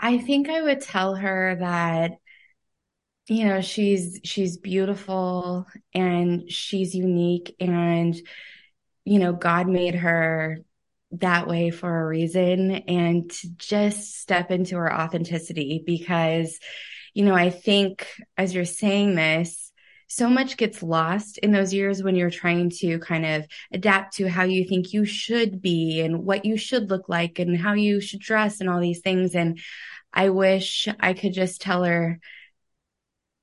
I think I would tell her that you know she's she's beautiful and she's unique and you know God made her that way for a reason and to just step into her authenticity because you know I think as you're saying this so much gets lost in those years when you're trying to kind of adapt to how you think you should be and what you should look like and how you should dress and all these things. And I wish I could just tell her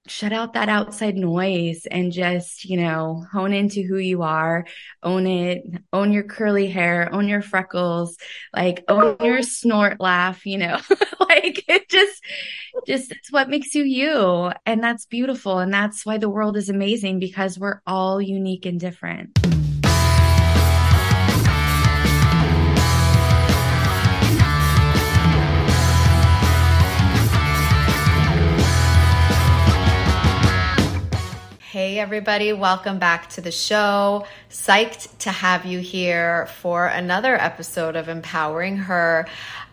shut out that outside noise and just, you know, hone into who you are, own it, own your curly hair, own your freckles, like own your snort laugh, you know, like it just, just it's what makes you you. And that's beautiful. And that's why the world is amazing because we're all unique and different. Hey, everybody, welcome back to the show. Psyched to have you here for another episode of Empowering Her.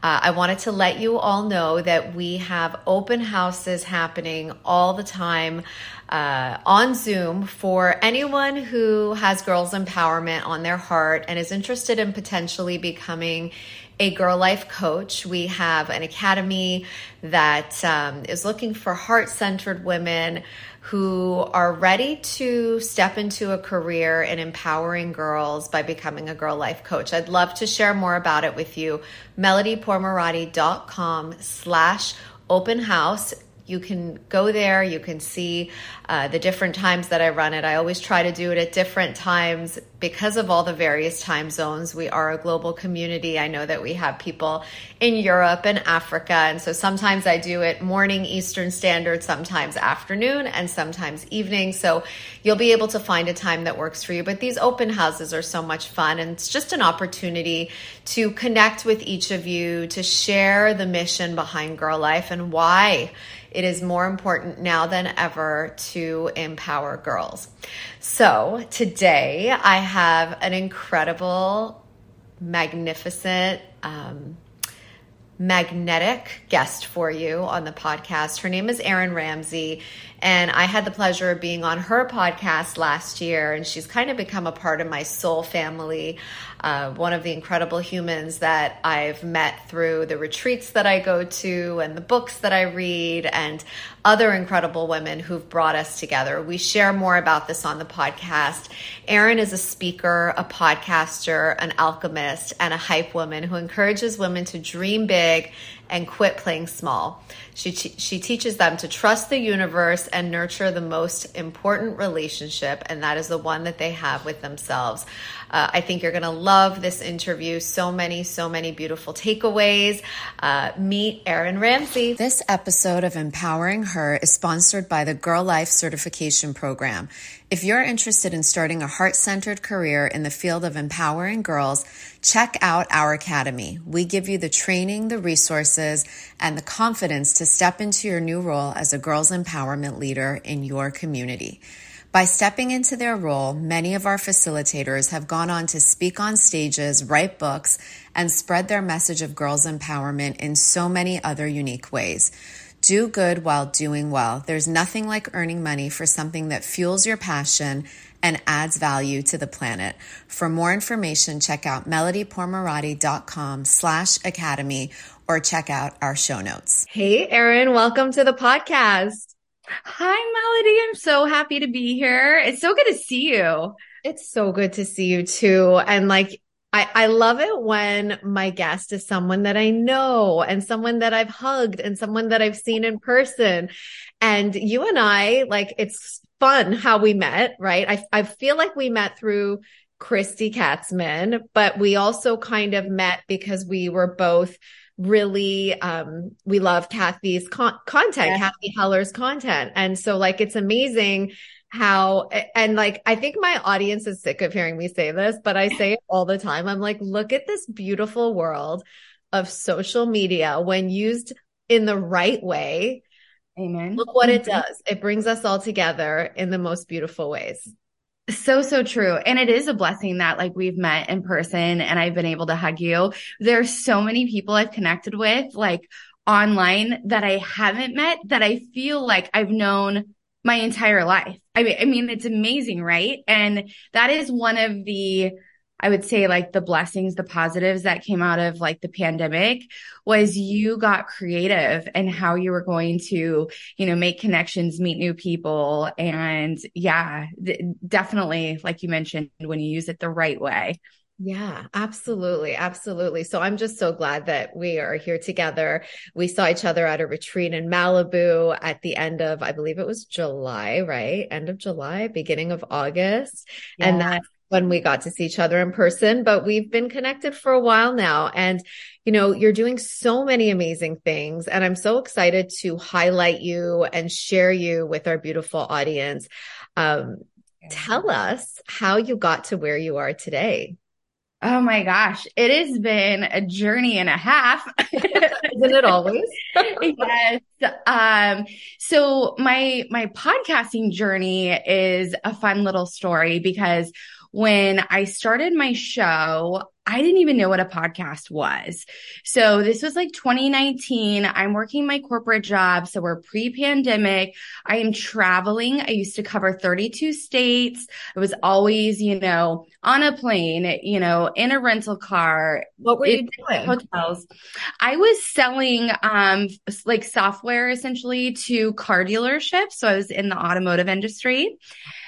Uh, I wanted to let you all know that we have open houses happening all the time uh, on Zoom for anyone who has girls' empowerment on their heart and is interested in potentially becoming a girl life coach. We have an academy that um, is looking for heart centered women who are ready to step into a career in empowering girls by becoming a girl life coach. I'd love to share more about it with you. MelodyPourmoradi.com slash open house you can go there you can see uh, the different times that i run it. I always try to do it at different times. Because of all the various time zones we are a global community. I know that we have people in europe and africa and so sometimes i do it morning eastern standard sometimes afternoon and sometimes evening. So you'll be able to find a time that works for you. But these open houses are so much fun and it's just an opportunity to connect with each of you to share the mission behind girl life and why it is more important now than ever to empower girls. So today I have an incredible, magnificent, um, magnetic guest for you on the podcast. Her name is Erin Ramsey, and I had the pleasure of being on her podcast last year, and she's kind of become a part of my soul family uh, one of the incredible humans that I've met through the retreats that I go to and the books that I read and other incredible women who've brought us together. We share more about this on the podcast. Erin is a speaker, a podcaster, an alchemist, and a hype woman who encourages women to dream big and quit playing small. She, she teaches them to trust the universe and nurture the most important relationship, and that is the one that they have with themselves. Uh, I think you're going to love this interview. So many, so many beautiful takeaways. Uh, meet Erin Ramsey. This episode of Empowering Her is sponsored by the Girl Life Certification Program. If you're interested in starting a heart centered career in the field of empowering girls, check out our academy. We give you the training, the resources, and the confidence to step into your new role as a girls empowerment leader in your community. By stepping into their role, many of our facilitators have gone on to speak on stages, write books, and spread their message of girls' empowerment in so many other unique ways. Do good while doing well. There's nothing like earning money for something that fuels your passion and adds value to the planet. For more information, check out melodypourmoradi.com slash academy or check out our show notes. Hey, Erin, welcome to the podcast. Hi, Melody. I'm so happy to be here. It's so good to see you. It's so good to see you too. And like, I, I love it when my guest is someone that I know and someone that I've hugged and someone that I've seen in person. And you and I, like, it's fun how we met, right? I, I feel like we met through Christy Katzman, but we also kind of met because we were both really um we love Cathy's con- content, yeah. Cathy Heller's content. And so like it's amazing how and like I think my audience is sick of hearing me say this, but I say it all the time. I'm like, look at this beautiful world of social media when used in the right way. Amen. Look what it does. It brings us all together in the most beautiful ways. So, so true. And it is a blessing that like we've met in person and I've been able to hug you. There's so many people I've connected with, like online that I haven't met that I feel like I've known my entire life. I mean, I mean, it's amazing, right? And that is one of the, I would say like the blessings, the positives that came out of like the pandemic was you got creative and how you were going to, you know, make connections, meet new people. And yeah, th- definitely, like you mentioned, when you use it the right way. Yeah, absolutely. Absolutely. So I'm just so glad that we are here together. We saw each other at a retreat in Malibu at the end of, I believe it was July, right? End of July, beginning of August. Yeah. And that's when we got to see each other in person, but we've been connected for a while now. And, you know, you're doing so many amazing things. And I'm so excited to highlight you and share you with our beautiful audience. Um, tell us how you got to where you are today. Oh my gosh, it has been a journey and a half. Isn't it always? yes. Um, so my my podcasting journey is a fun little story because when I started my show, I didn't even know what a podcast was. So this was like 2019. I'm working my corporate job. So we're pre-pandemic. I am traveling. I used to cover 32 states. I was always, you know, on a plane, you know, in a rental car. What were you doing? Hotels. I was selling, um, like software essentially to car dealerships. So I was in the automotive industry.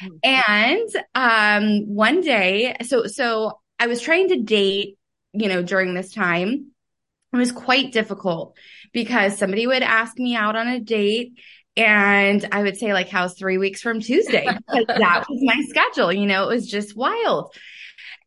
Mm-hmm. And, um, one day, so, so I was trying to date, you know, during this time. It was quite difficult because somebody would ask me out on a date and I would say like, how's three weeks from Tuesday? Because that was my schedule. You know, it was just wild.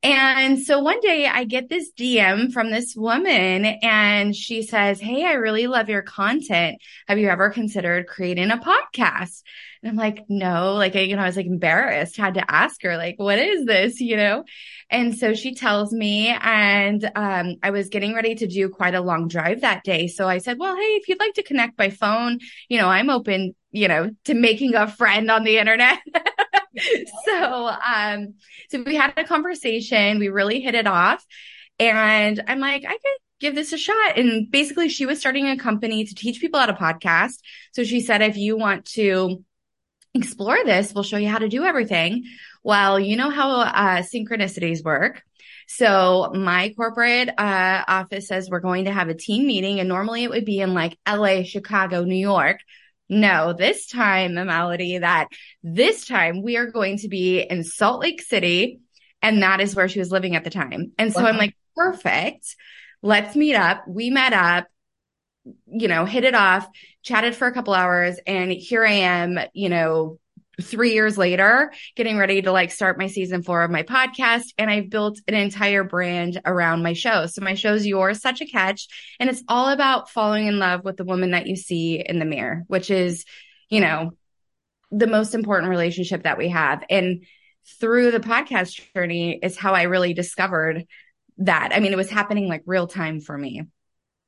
And so one day I get this DM from this woman and she says, Hey, I really love your content. Have you ever considered creating a podcast? And I'm like, no, like, you know, I was like embarrassed, had to ask her, like, what is this, you know? And so she tells me, and, um, I was getting ready to do quite a long drive that day. So I said, well, hey, if you'd like to connect by phone, you know, I'm open, you know, to making a friend on the internet. so, um, so we had a conversation. We really hit it off. And I'm like, I could give this a shot. And basically she was starting a company to teach people how to podcast. So she said, if you want to explore this, we'll show you how to do everything. Well, you know how uh, synchronicities work. So my corporate uh, office says we're going to have a team meeting and normally it would be in like LA, Chicago, New York. No, this time, Melody, that this time we are going to be in Salt Lake City. And that is where she was living at the time. And so wow. I'm like, perfect. Let's meet up. We met up, you know, hit it off, chatted for a couple hours. And here I am, you know, three years later, getting ready to like start my season four of my podcast. And I've built an entire brand around my show. So my show's yours, such a catch. And it's all about falling in love with the woman that you see in the mirror, which is, you know, the most important relationship that we have. And through the podcast journey is how I really discovered that. I mean, it was happening like real time for me.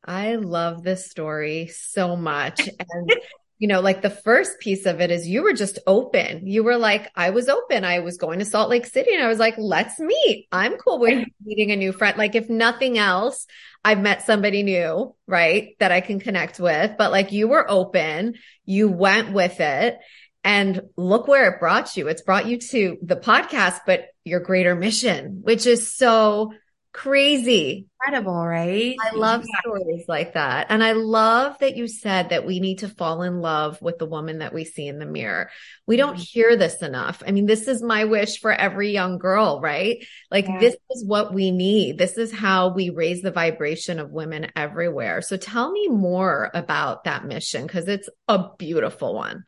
I love this story so much. And you know, like the first piece of it is you were just open. You were like, I was open. I was going to Salt Lake City and I was like, let's meet. I'm cool with meeting a new friend. Like, if nothing else, I've met somebody new, right? That I can connect with. But like you were open, you went with it. And look where it brought you. It's brought you to the podcast, but your greater mission, which is so crazy. Incredible, right? I love yeah. stories like that. And I love that you said that we need to fall in love with the woman that we see in the mirror. We don't mm-hmm. hear this enough. I mean, this is my wish for every young girl, right? Like yeah. this is what we need. This is how we raise the vibration of women everywhere. So tell me more about that mission because it's a beautiful one.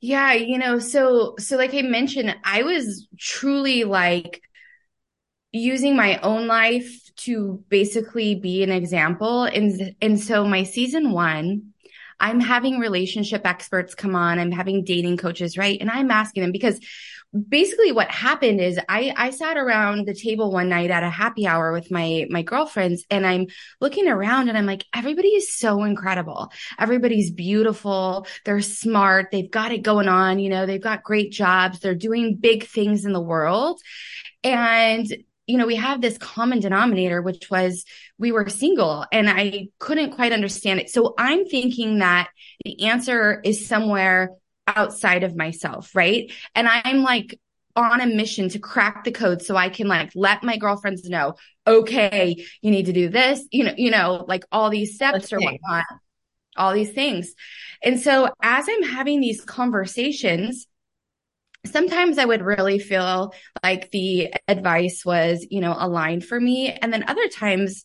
Yeah, you know, so so like I mentioned, I was truly like using my own life to basically be an example. And, and so my season one, I'm having relationship experts come on. I'm having dating coaches, right? And I'm asking them because basically what happened is I, I sat around the table one night at a happy hour with my, my girlfriends and I'm looking around and I'm like, everybody is so incredible. Everybody's beautiful. They're smart. They've got it going on. You know, they've got great jobs. They're doing big things in the world. And you know, we have this common denominator, which was we were single and I couldn't quite understand it. So I'm thinking that the answer is somewhere outside of myself, right? And I'm like on a mission to crack the code so I can like let my girlfriends know, okay, you need to do this, you know, you know, like all these steps or whatnot, all these things. And so as I'm having these conversations, sometimes I would really feel like the advice was, you know, aligned for me. And then other times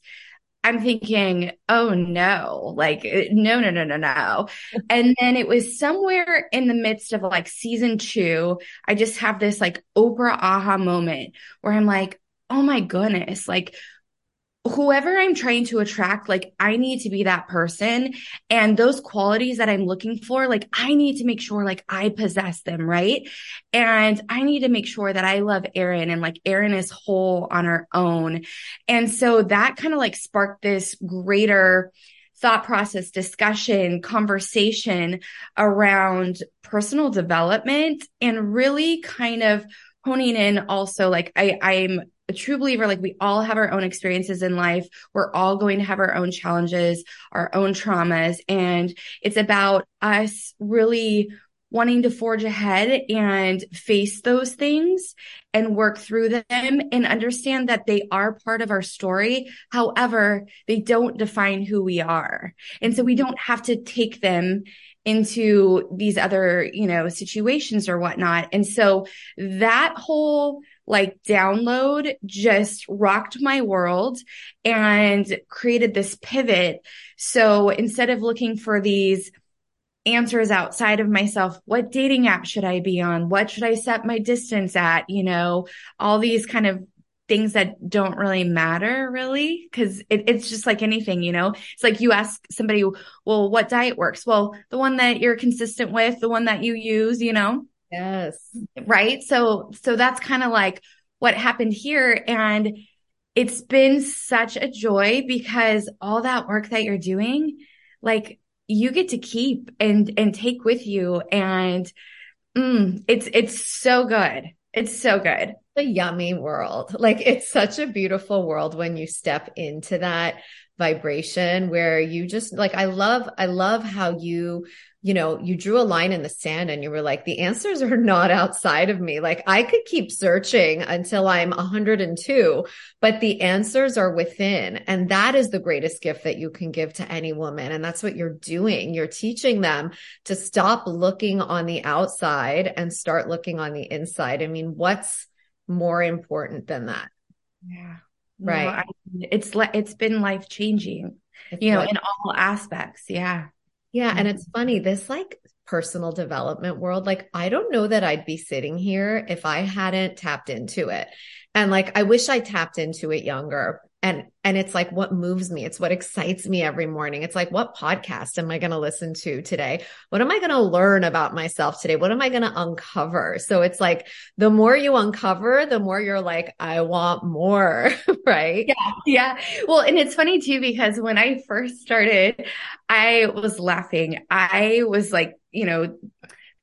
I'm thinking, oh no, like, uh, no, no, no, no, no. and then it was somewhere in the midst of like season two, I just have this like Oprah aha moment where I'm like, oh my goodness, like, whoever I'm trying to attract, like I need to be that person. And those qualities that I'm looking for, like I need to make sure like I possess them, right? And I need to make sure that I love Erin and like Erin is whole on her own. And so that kind of like sparked this greater thought process, discussion, conversation around personal development and really kind of honing in also like I, I'm a true believer like we all have our own experiences in life. We're all going to have our own challenges our own traumas and it's about us really wanting to forge ahead and face those things and work through them and understand that they are part of our story. However, they don't define who we are. And so we don't have to take them into these other, you know, situations or whatnot. And so that whole like download just rocked my world and created this pivot. So instead of looking for these answers outside of myself, what dating app should I be on? What should I set my distance at? You know, all these kind of things that don't really matter really because it, it's just like anything you know it's like you ask somebody well what diet works well the one that you're consistent with the one that you use you know Yes. Right. So, so that's kind of like what happened here. And it's been such a joy because all that work that you're doing, like you get to keep and, and take with you. And mm, it's, it's so good. It's so good. A yummy world. Like it's such a beautiful world when you step into that vibration where you just like, I love, I love how you you know, you drew a line in the sand and you were like, the answers are not outside of me. Like I could keep searching until I'm 102, but the answers are within. And that is the greatest gift that you can give to any woman. And that's what you're doing. You're teaching them to stop looking on the outside and start looking on the inside. I mean, what's more important than that? Yeah. Right. No, I, it's, it's been life changing, you know, in all aspects. Yeah. Yeah. And mm-hmm. it's funny, this like personal development world, like I don't know that I'd be sitting here if I hadn't tapped into it. And like I wish I tapped into it younger and and it's like what moves me? It's what excites me every morning. It's like what podcast am i going to listen to today? What am i going to learn about myself today? What am i going to uncover? So it's like the more you uncover the more you're like i want more right? Yeah yeah. Well and it's funny too because when i first started i was laughing. I was like you know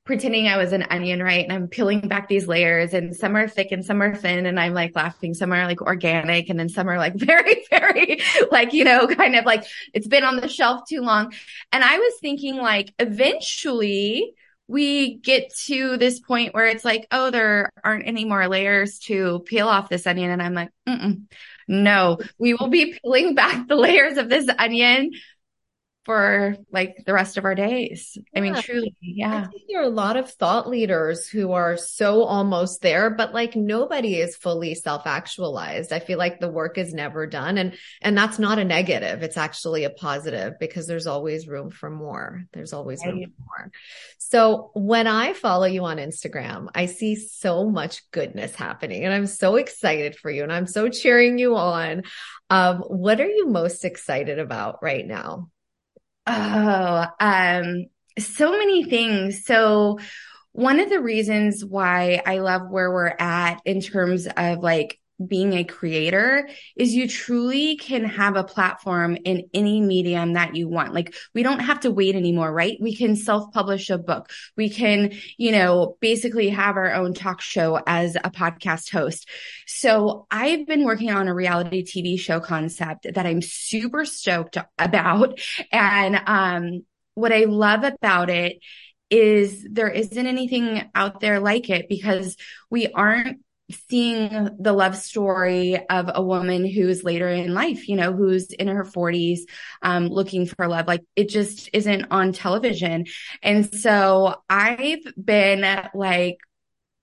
pretending I was an onion, right? And I'm peeling back these layers and some are thick and some are thin. And I'm like laughing. Some are like organic and then some are like very, very like, you know, kind of like it's been on the shelf too long. And I was thinking like eventually we get to this point where it's like, oh, there aren't any more layers to peel off this onion. And I'm like, no, we will be peeling back the layers of this onion for like the rest of our days. Yeah. I mean, truly, yeah. I think there are a lot of thought leaders who are so almost there, but like nobody is fully self-actualized. I feel like the work is never done. And, and that's not a negative. It's actually a positive because there's always room for more. There's always right. room for more. So when I follow you on Instagram, I see so much goodness happening and I'm so excited for you and I'm so cheering you on. Um, what are you most excited about right now? Oh, um, so many things. So one of the reasons why I love where we're at in terms of like being a creator is you truly can have a platform in any medium that you want. Like we don't have to wait anymore, right? We can self-publish a book. We can, you know, basically have our own talk show as a podcast host. So I've been working on a reality TV show concept that I'm super stoked about. And, um, what I love about it is there isn't anything out there like it because we aren't seeing the love story of a woman who's later in life, you know, who's in her 40s, um, looking for love. Like it just isn't on television. And so I've been like,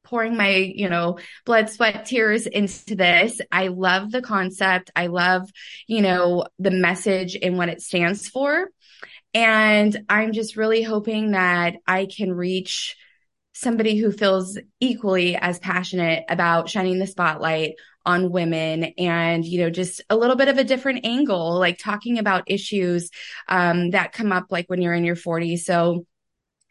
pouring my, you know, blood, sweat, tears into this. I love the concept. I love, you know, the message and what it stands for. And I'm just really hoping that I can reach somebody who feels equally as passionate about shining the spotlight on women and you know just a little bit of a different angle like talking about issues um, that come up like when you're in your 40s so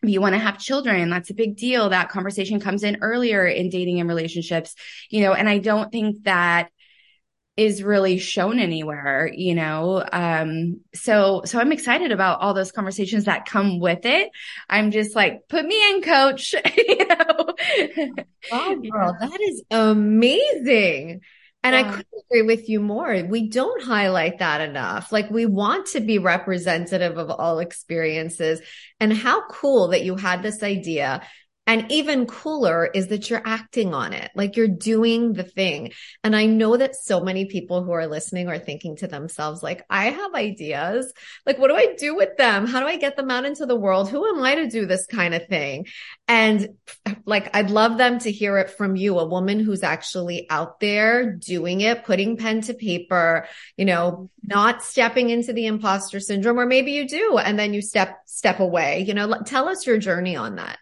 you want to have children that's a big deal. That conversation comes in earlier in dating and relationships you know and i don't think that is really shown anywhere, you know. Um, so so I'm excited about all those conversations that come with it. I'm just like, put me in, coach. you know? wow, girl, that is amazing. And yeah. I couldn't agree with you more. We don't highlight that enough. Like we want to be representative of all experiences. And how cool that you had this idea and even cooler is that you're acting on it, like you're doing the thing. And I know that so many people who are listening are thinking to themselves, like, I have ideas. Like, what do I do with them? How do I get them out into the world? Who am I to do this kind of thing? And like, I'd love them to hear it from you, a woman who's actually out there doing it, putting pen to paper, you know, not stepping into the imposter syndrome, or maybe you do, and then you step, step away. You know, tell us your journey on that.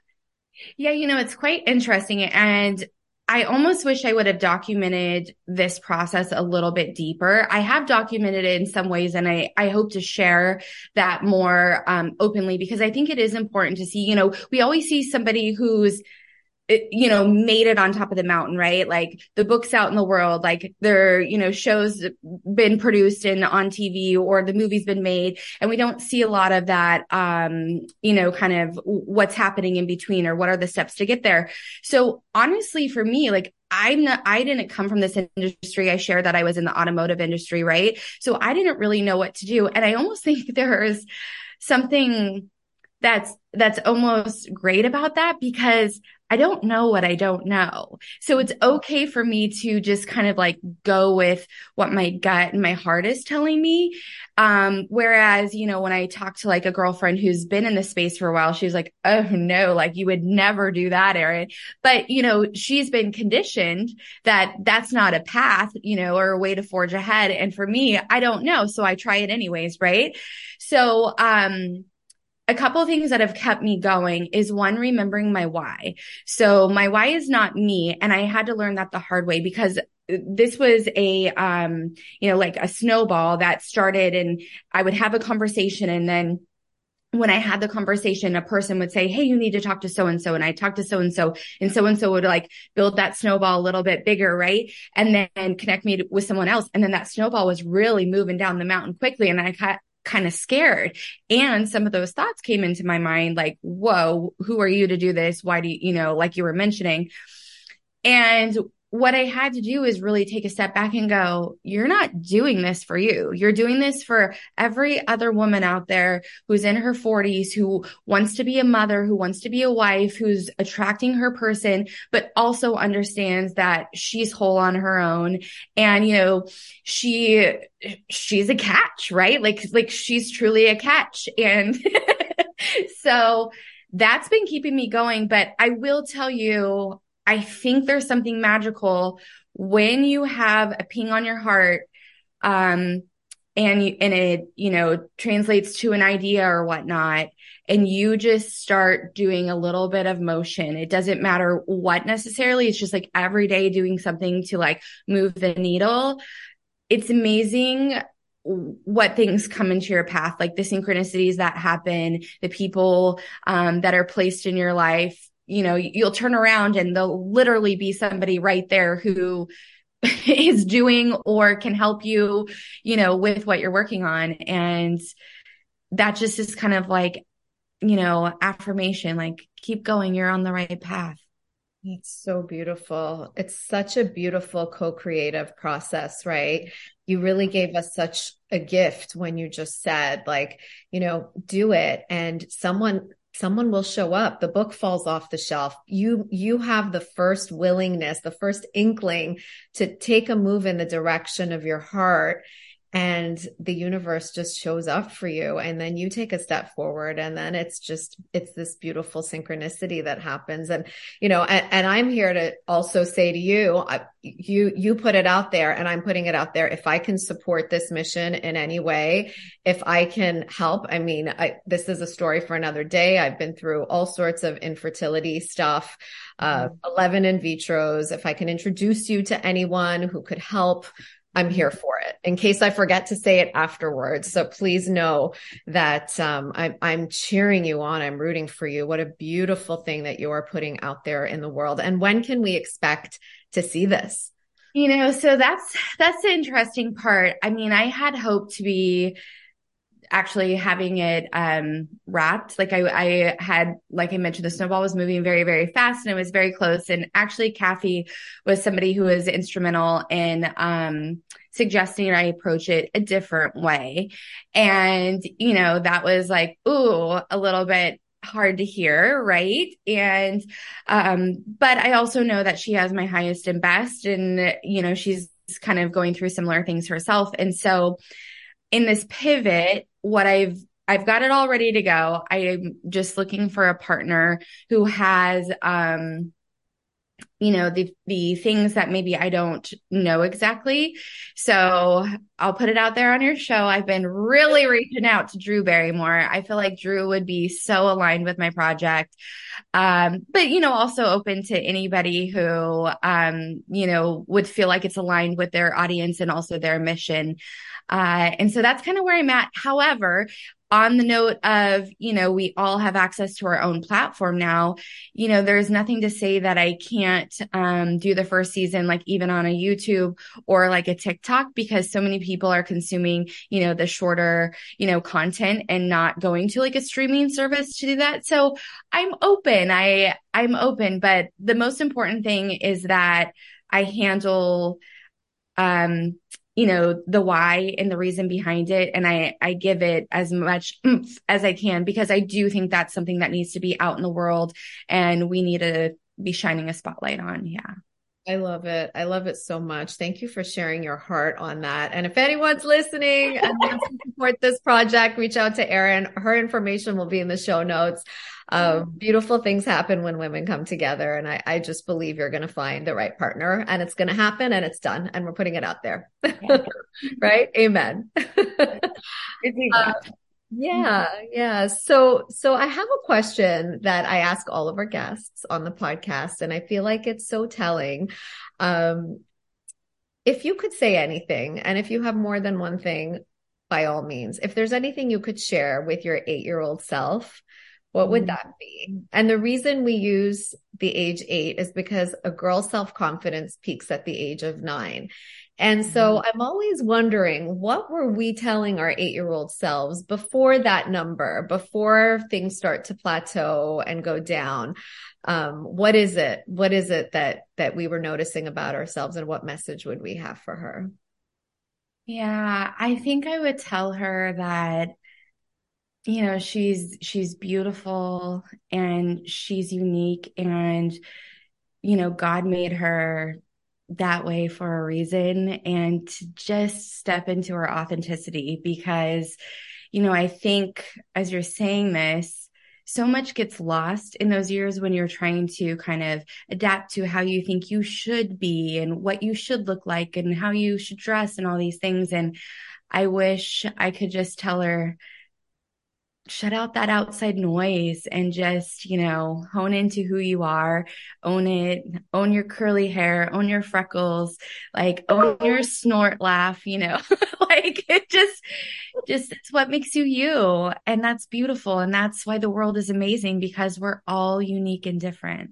Yeah, you know, it's quite interesting. And I almost wish I would have documented this process a little bit deeper. I have documented it in some ways and I, I hope to share that more um, openly because I think it is important to see, you know, we always see somebody who's you know, made it on top of the mountain, right? Like the books out in the world, like there, you know, shows been produced and on TV or the movie's been made. And we don't see a lot of that, um, you know, kind of what's happening in between or what are the steps to get there. So honestly, for me, like I'm not, I didn't come from this industry. I shared that I was in the automotive industry, right? So I didn't really know what to do. And I almost think there's something that's that's almost great about that because I don't know what I don't know. So it's okay for me to just kind of like go with what my gut and my heart is telling me. Um, whereas, you know, when I talk to like a girlfriend who's been in the space for a while, she's like, Oh no, like you would never do that, Erin. But, you know, she's been conditioned that that's not a path, you know, or a way to forge ahead. And for me, I don't know. So I try it anyways. Right. So, um, a couple of things that have kept me going is one, remembering my why. So my why is not me. And I had to learn that the hard way because this was a, um, you know, like a snowball that started and I would have a conversation and then when I had the conversation, a person would say, Hey, you need to talk to so and so. And I talked to so and so and so and so would like build that snowball a little bit bigger. Right. And then connect me with someone else. And then that snowball was really moving down the mountain quickly. And I kind of scared. And some of those thoughts came into my mind like, whoa, who are you to do this? Why do you, you know, like you were mentioning. And what I had to do is really take a step back and go, you're not doing this for you. You're doing this for every other woman out there who's in her 40s, who wants to be a mother, who wants to be a wife, who's attracting her person, but also understands that she's whole on her own. And, you know, she, she's a catch, right? Like, like she's truly a catch. And so that's been keeping me going. But I will tell you, I think there's something magical when you have a ping on your heart, um, and you, and it, you know, translates to an idea or whatnot, and you just start doing a little bit of motion. It doesn't matter what necessarily. It's just like every day doing something to like move the needle. It's amazing what things come into your path, like the synchronicities that happen, the people um, that are placed in your life you know, you'll turn around and there'll literally be somebody right there who is doing or can help you, you know, with what you're working on. And that just is kind of like, you know, affirmation, like keep going, you're on the right path. It's so beautiful. It's such a beautiful co creative process, right? You really gave us such a gift when you just said, like, you know, do it. And someone, someone will show up the book falls off the shelf. You you have the first willingness the first inkling to take a move in the direction of your heart and the universe just shows up for you and then you take a step forward and then it's just it's this beautiful synchronicity that happens. And you know and, and i'm here to also say to you I, you you put it out there and i'm putting it out there. If i can support this mission in any way if i can help i mean I, this is a story for another day. I've been through all sorts of infertility stuff uh, mm-hmm. 11 in vitros. If i can introduce you to anyone who could help I'm here for it in case I forget to say it afterwards. So please know that um, I, I'm cheering you on. I'm rooting for you. What a beautiful thing that you are putting out there in the world. And when can we expect to see this? You know, so that's that's the interesting part. I mean, I had hoped to be actually having it um, wrapped. Like I, I had, like I mentioned, the snowball was moving very, very fast and it was very close. And actually, Cathy was somebody who was instrumental in um, suggesting I approach it a different way. And, you know, that was like, ooh, a little bit hard to hear, right? And, um, but I also know that she has my highest and best, and, you know, she's kind of going through similar things herself. And so, in this pivot, what I've I've got it all ready to go. I am just looking for a partner who has um you know the the things that maybe I don't know exactly. So I'll put it out there on your show. I've been really reaching out to Drew Barrymore. I feel like Drew would be so aligned with my project. Um, but you know, also open to anybody who um, you know, would feel like it's aligned with their audience and also their mission. Uh, and so that's kind of where I'm at. However, on the note of, you know, we all have access to our own platform now, you know, there's nothing to say that I can't um, do the first season, like even on a YouTube or like a TikTok, because so many people are consuming, you know, the shorter, you know, content and not going to like a streaming service to do that. So I'm open. I, I'm open, but the most important thing is that I handle, um, you know, the why and the reason behind it. And I, I give it as much as I can because I do think that's something that needs to be out in the world and we need to be shining a spotlight on. Yeah. I love it. I love it so much. Thank you for sharing your heart on that. And if anyone's listening and wants to support this project, reach out to Erin. Her information will be in the show notes. Uh, beautiful things happen when women come together. And I, I just believe you're going to find the right partner and it's going to happen and it's done. And we're putting it out there. right. Amen. uh, yeah, yeah. So, so I have a question that I ask all of our guests on the podcast, and I feel like it's so telling. Um, if you could say anything, and if you have more than one thing, by all means, if there's anything you could share with your eight year old self, what would mm-hmm. that be? And the reason we use the age eight is because a girl's self confidence peaks at the age of nine. And so mm-hmm. I'm always wondering what were we telling our eight year old selves before that number, before things start to plateau and go down? Um, what is it? What is it that, that we were noticing about ourselves and what message would we have for her? Yeah, I think I would tell her that you know she's she's beautiful and she's unique and you know god made her that way for a reason and to just step into her authenticity because you know i think as you're saying this so much gets lost in those years when you're trying to kind of adapt to how you think you should be and what you should look like and how you should dress and all these things. And i wish i could just tell her shut out that outside noise and just, you know, hone into who you are, own it, own your curly hair, own your freckles, like own your oh. snort laugh, you know, like it just, just it's what makes you you. And that's beautiful. And that's why the world is amazing because we're all unique and different.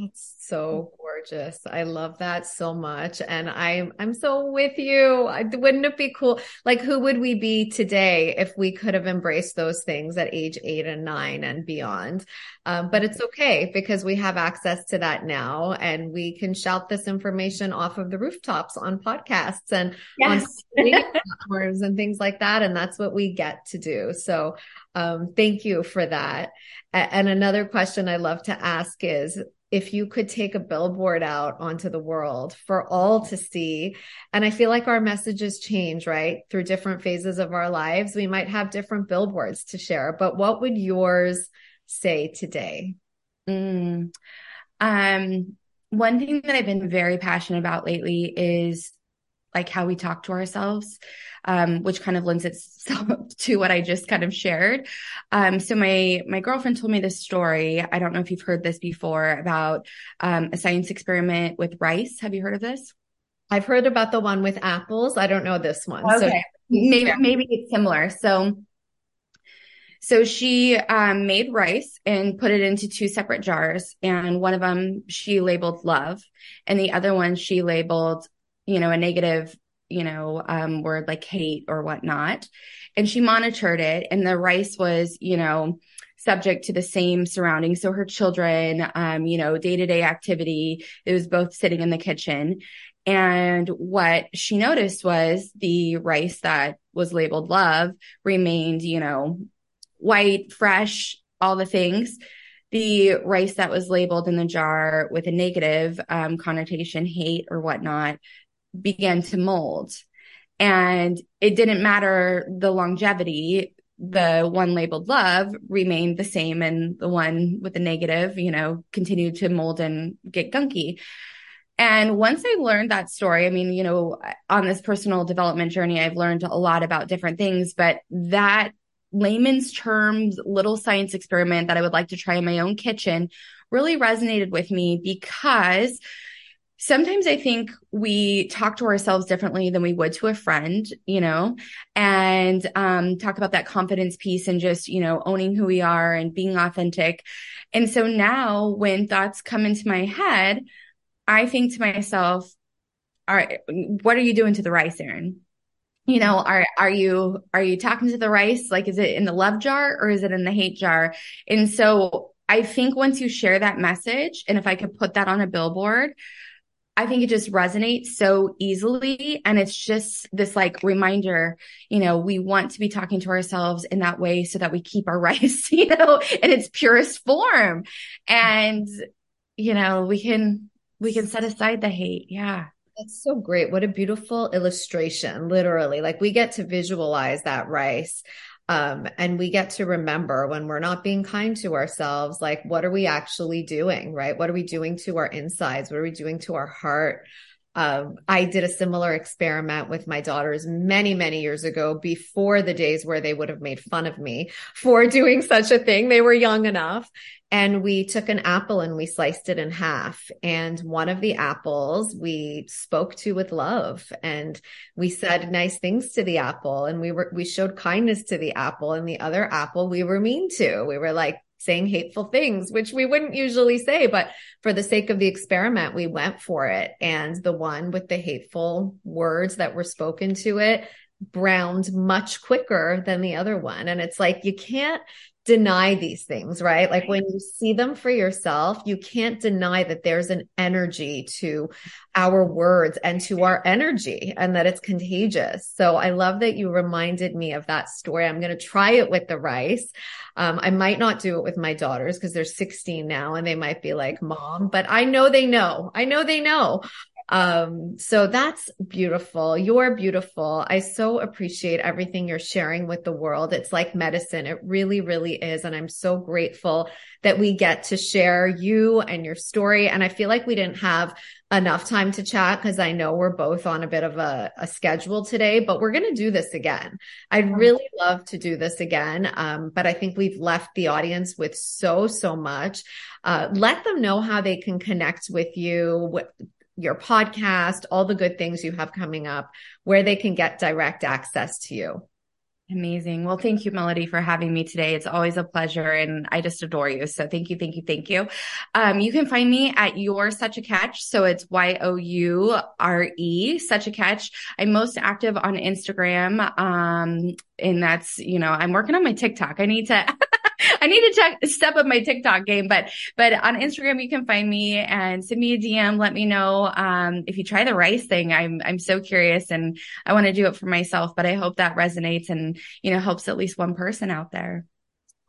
It's so gorgeous. I love that so much. And I'm, I'm so with you. I, wouldn't it be cool? Like, who would we be today if we could have embraced those things at age eight and nine and beyond? Um, but it's okay because we have access to that now and we can shout this information off of the rooftops on podcasts and yes. on platforms and things like that. And that's what we get to do. So, um, thank you for that. And another question I love to ask is, if you could take a billboard out onto the world for all to see. And I feel like our messages change, right? Through different phases of our lives, we might have different billboards to share, but what would yours say today? Mm. Um, one thing that I've been very passionate about lately is like how we talk to ourselves, um, which kind of lends itself to what I just kind of shared. Um, so my my girlfriend told me this story. I don't know if you've heard this before about um, a science experiment with rice. Have you heard of this? I've heard about the one with apples. I don't know this one. Okay. So maybe maybe it's similar. So so she um, made rice and put it into two separate jars. And one of them she labeled love, and the other one she labeled, you know, a negative, you know, um, word like hate or whatnot. And she monitored it, and the rice was, you know, subject to the same surroundings. So her children, um, you know, day to day activity, it was both sitting in the kitchen. And what she noticed was the rice that was labeled love remained, you know, white, fresh, all the things. The rice that was labeled in the jar with a negative um, connotation, hate or whatnot, began to mold. And it didn't matter the longevity. The one labeled love remained the same and the one with the negative, you know, continued to mold and get gunky. And once I learned that story, I mean, you know, on this personal development journey, I've learned a lot about different things, but that layman's terms little science experiment that I would like to try in my own kitchen really resonated with me because sometimes I think we talk to ourselves differently than we would to a friend, you know, and um, talk about that confidence piece and just, you know, owning who we are and being authentic. And so now when thoughts come into my head, I think to myself, all right, what are you doing to the rice, Erin? you know are are you are you talking to the rice like is it in the love jar or is it in the hate jar and so i think once you share that message and if i could put that on a billboard I think it just resonates so easily. And it's just this like reminder, you know, we want to be talking to ourselves in that way so that we keep our rice, you know, in its purest form. And, you know, we can, we can set aside the hate. Yeah. That's so great. What a beautiful illustration, literally. Like we get to visualize that rice. Um, and we get to remember when we're not being kind to ourselves, like, what are we actually doing? Right? What are we doing to our insides? What are we doing to our heart? Um, I did a similar experiment with my daughters many, many years ago before the days where they would have made fun of me for doing such a thing. They were young enough. And we took an apple and we sliced it in half. And one of the apples we spoke to with love and we said nice things to the apple and we were, we showed kindness to the apple and the other apple we were mean to. We were like, saying hateful things, which we wouldn't usually say, but for the sake of the experiment, we went for it. And the one with the hateful words that were spoken to it browned much quicker than the other one. And it's like, you can't deny these things, right? Like when you see them for yourself, you can't deny that there's an energy to our words and to our energy and that it's contagious. So I love that you reminded me of that story. I'm going to try it with the rice. Um, I might not do it with my daughters because they're 16 now and they might be like, mom, but I know they know. I know they know. Um, so that's beautiful. You're beautiful. I so appreciate everything you're sharing with the world. It's like medicine. It really, really is. And I'm so grateful that we get to share you and your story. And I feel like we didn't have enough time to chat because I know we're both on a bit of a, a schedule today, but we're going to do this again. I'd really love to do this again. Um, but I think we've left the audience with so, so much. Uh, let them know how they can connect with you, your podcast, all the good things you have coming up, where they can get direct access to you. Amazing. Well, thank you, Melody, for having me today. It's always a pleasure and I just adore you. So thank you, thank you, thank you. Um, you can find me at You're Such a Catch. So it's Y O U R E, Such a Catch. I'm most active on Instagram. Um, and that's, you know, I'm working on my TikTok. I need to I need to check step up my TikTok game, but but on Instagram you can find me and send me a DM. Let me know um, if you try the rice thing. I'm I'm so curious and I want to do it for myself. But I hope that resonates and you know helps at least one person out there.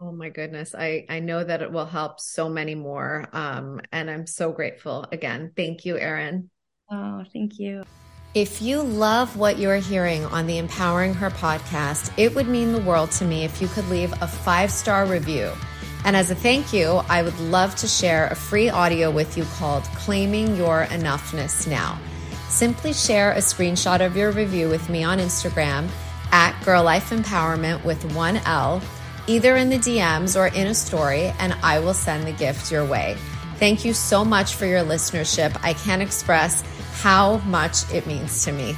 Oh my goodness. I, I know that it will help so many more. Um, and I'm so grateful again. Thank you, Erin. Oh, thank you. If you love what you're hearing on the Empowering Her podcast, it would mean the world to me if you could leave a five star review. And as a thank you, I would love to share a free audio with you called Claiming Your Enoughness Now. Simply share a screenshot of your review with me on Instagram at Girlife Empowerment with one L, either in the DMs or in a story, and I will send the gift your way. Thank you so much for your listenership. I can't express how much it means to me.